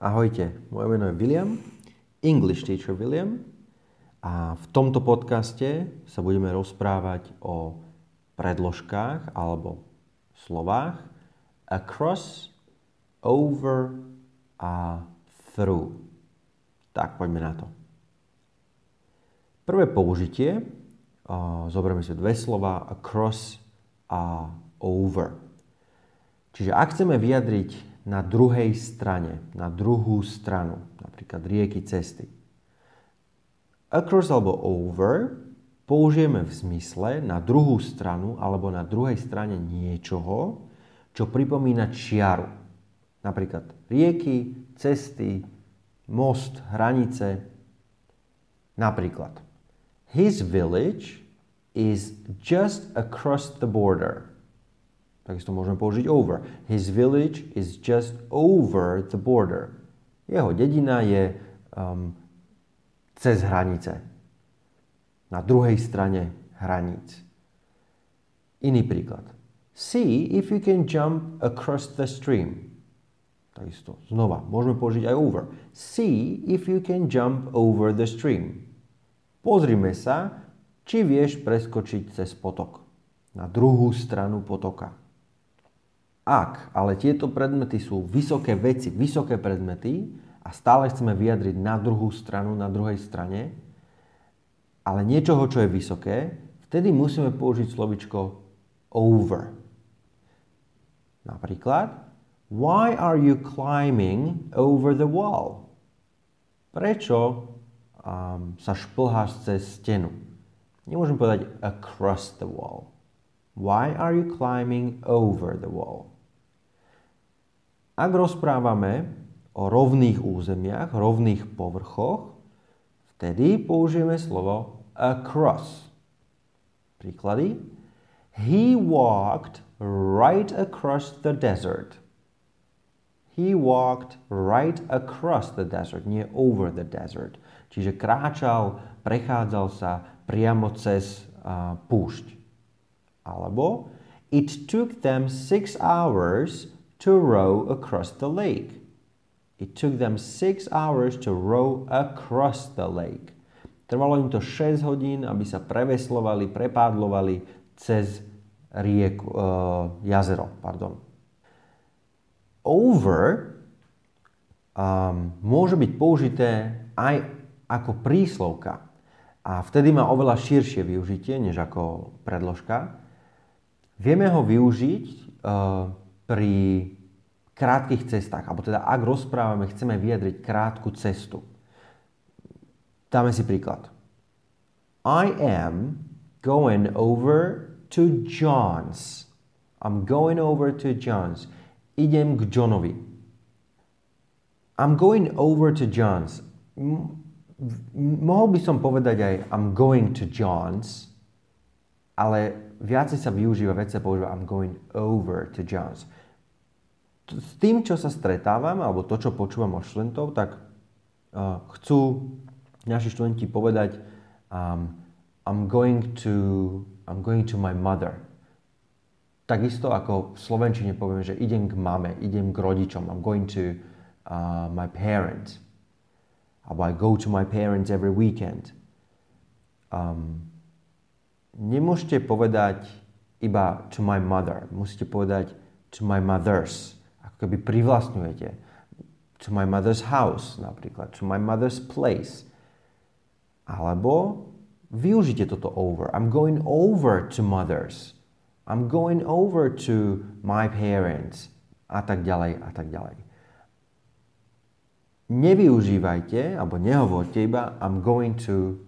Ahojte, moje meno je William, English teacher William a v tomto podcaste sa budeme rozprávať o predložkách alebo slovách across, over a through. Tak, poďme na to. Prvé použitie, zoberieme si dve slova across a over. Čiže ak chceme vyjadriť na druhej strane, na druhú stranu, napríklad rieky, cesty. Across alebo over použijeme v zmysle na druhú stranu alebo na druhej strane niečoho, čo pripomína čiaru. Napríklad rieky, cesty, most, hranice. Napríklad, his village is just across the border. Takisto môžeme použiť over. His village is just over the border. Jeho dedina je um, cez hranice. Na druhej strane hraníc. Iný príklad. See if you can jump across the stream. Takisto. Znova, môžeme použiť aj over. See if you can jump over the stream. Pozrime sa, či vieš preskočiť cez potok. Na druhú stranu potoka. Ak ale tieto predmety sú vysoké veci, vysoké predmety a stále chceme vyjadriť na druhú stranu, na druhej strane, ale niečoho, čo je vysoké, vtedy musíme použiť slovičko over. Napríklad, why are you climbing over the wall? Prečo um, sa šplháš cez stenu? Nemôžem povedať across the wall. Why are you climbing over the wall? Ak rozprávame o rovných územiach, rovných povrchoch, vtedy použijeme slovo across. Príklady. He walked right across the desert. He walked right across the desert, nie over the desert. Čiže kráčal, prechádzal sa priamo cez uh, púšť. Alebo It took them six hours to row across the lake. It took them six hours to row across the lake. Trvalo im to 6 hodín, aby sa preveslovali, prepádlovali cez rieku, uh, jazero. Pardon. Over um, môže byť použité aj ako príslovka. A vtedy má oveľa širšie využitie, než ako predložka. Vieme ho využiť uh, pri krátkých cestách, alebo teda ak rozprávame, chceme vyjadriť krátku cestu. Dáme si príklad. I am going over to John's. I'm going over to John's. Idem k Johnovi. I'm going over to John's. Mohol by som povedať aj I'm going to John's, ale viacej sa využíva, vec sa používa I'm going over to John's s tým, čo sa stretávam, alebo to, čo počúvam od študentov, tak uh, chcú naši študenti povedať um, I'm going to I'm going to my mother. Takisto ako v Slovenčine poviem, že idem k mame, idem k rodičom. I'm going to uh, my parents. Alebo I go to my parents every weekend. Um, nemôžete povedať iba to my mother. Musíte povedať to my mothers keby privlastňujete. To my mother's house napríklad, to my mother's place. Alebo využite toto over. I'm going over to mothers. I'm going over to my parents. A tak ďalej, a tak ďalej. Nevyužívajte, alebo nehovorte iba I'm going to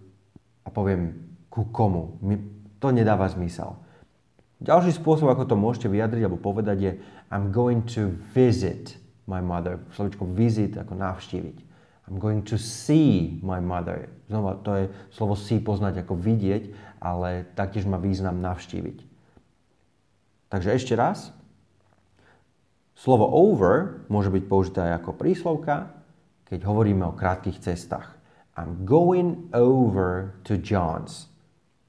a poviem ku komu. To nedáva zmysel. Ďalší spôsob, ako to môžete vyjadriť alebo povedať je I'm going to visit my mother. Slovičko visit ako navštíviť. I'm going to see my mother. Znova, to je slovo see poznať ako vidieť, ale taktiež má význam navštíviť. Takže ešte raz. Slovo over môže byť použité aj ako príslovka, keď hovoríme o krátkých cestách. I'm going over to John's.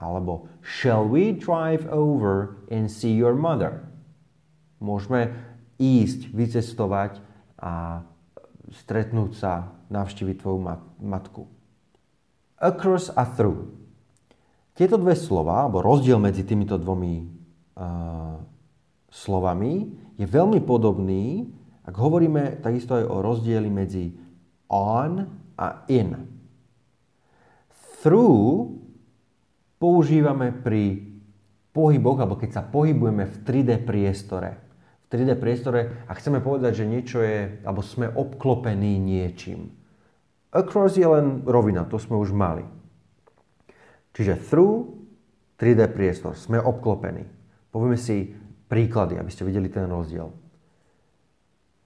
Alebo Shall we drive over and see your mother? Môžeme ísť, vycestovať a stretnúť sa, navštíviť tvoju matku. Across a through. Tieto dve slova, alebo rozdiel medzi týmito dvomi uh, slovami je veľmi podobný, ak hovoríme takisto aj o rozdieli medzi on a in. Through používame pri pohyboch, alebo keď sa pohybujeme v 3D priestore. V 3D priestore a chceme povedať, že niečo je, alebo sme obklopení niečím. Across je len rovina, to sme už mali. Čiže through 3D priestor, sme obklopení. Povieme si príklady, aby ste videli ten rozdiel.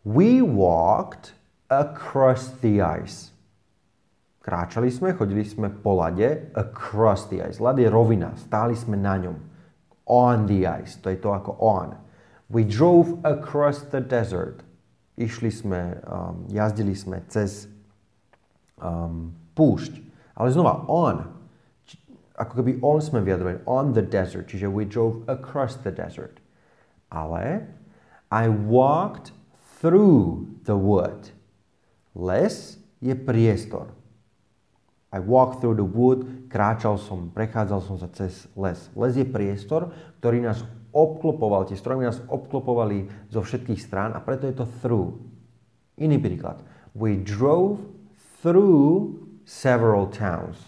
We walked across the ice. Kráčali sme, chodili sme po lade, across the ice. Lad je rovina, stáli sme na ňom. On the ice, to je to ako on. We drove across the desert. Išli sme, um, jazdili sme cez um, púšť. Ale znova, on. Ako keby on sme vyjadrovali. On the desert. Čiže we drove across the desert. Ale I walked through the wood. Les je priestor. I walked through the wood, kráčal som, prechádzal som sa cez les. Les je priestor, ktorý nás obklopoval, tie stromy nás obklopovali zo všetkých strán a preto je to through. Iný príklad. We drove through several towns.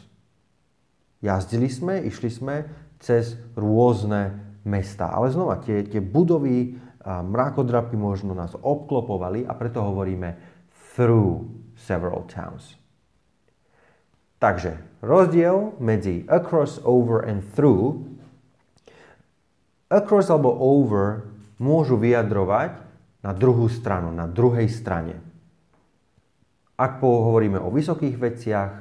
Jazdili sme, išli sme cez rôzne mesta. Ale znova, tie, tie budovy, mrakodrapy možno nás obklopovali a preto hovoríme through several towns. Takže rozdiel medzi across, over and through. Across alebo over môžu vyjadrovať na druhú stranu, na druhej strane. Ak hovoríme o vysokých veciach,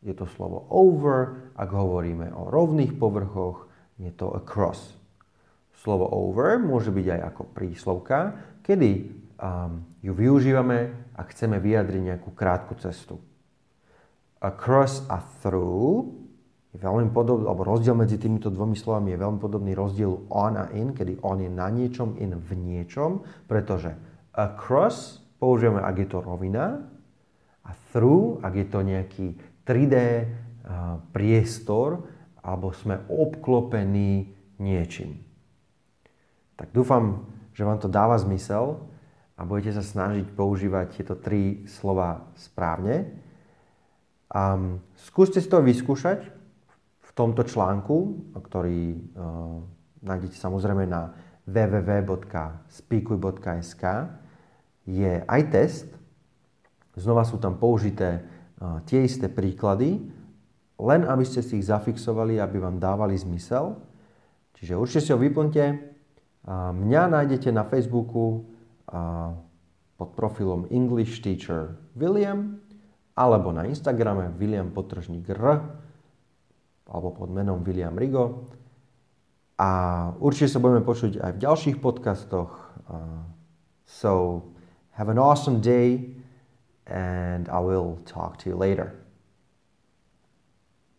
je to slovo over. Ak hovoríme o rovných povrchoch, je to across. Slovo over môže byť aj ako príslovka, kedy um, ju využívame a chceme vyjadriť nejakú krátku cestu across a through je veľmi podobný, alebo rozdiel medzi týmito dvomi slovami je veľmi podobný rozdiel on a in, kedy on je na niečom, in v niečom, pretože across použijeme, ak je to rovina, a through, ak je to nejaký 3D uh, priestor, alebo sme obklopení niečím. Tak dúfam, že vám to dáva zmysel a budete sa snažiť používať tieto tri slova správne. Um, skúste si to vyskúšať tomto článku, ktorý uh, nájdete samozrejme na www.speakuj.sk. Je aj test, znova sú tam použité uh, tie isté príklady, len aby ste si ich zafixovali, aby vám dávali zmysel. Čiže určite si ho vyplňte. Uh, mňa nájdete na Facebooku pod profilom English Teacher William alebo na Instagrame William Potržník R alebo pod menom William Rigo. A určite sa budeme počuť aj v ďalších podcastoch. So have an awesome day and I will talk to you later.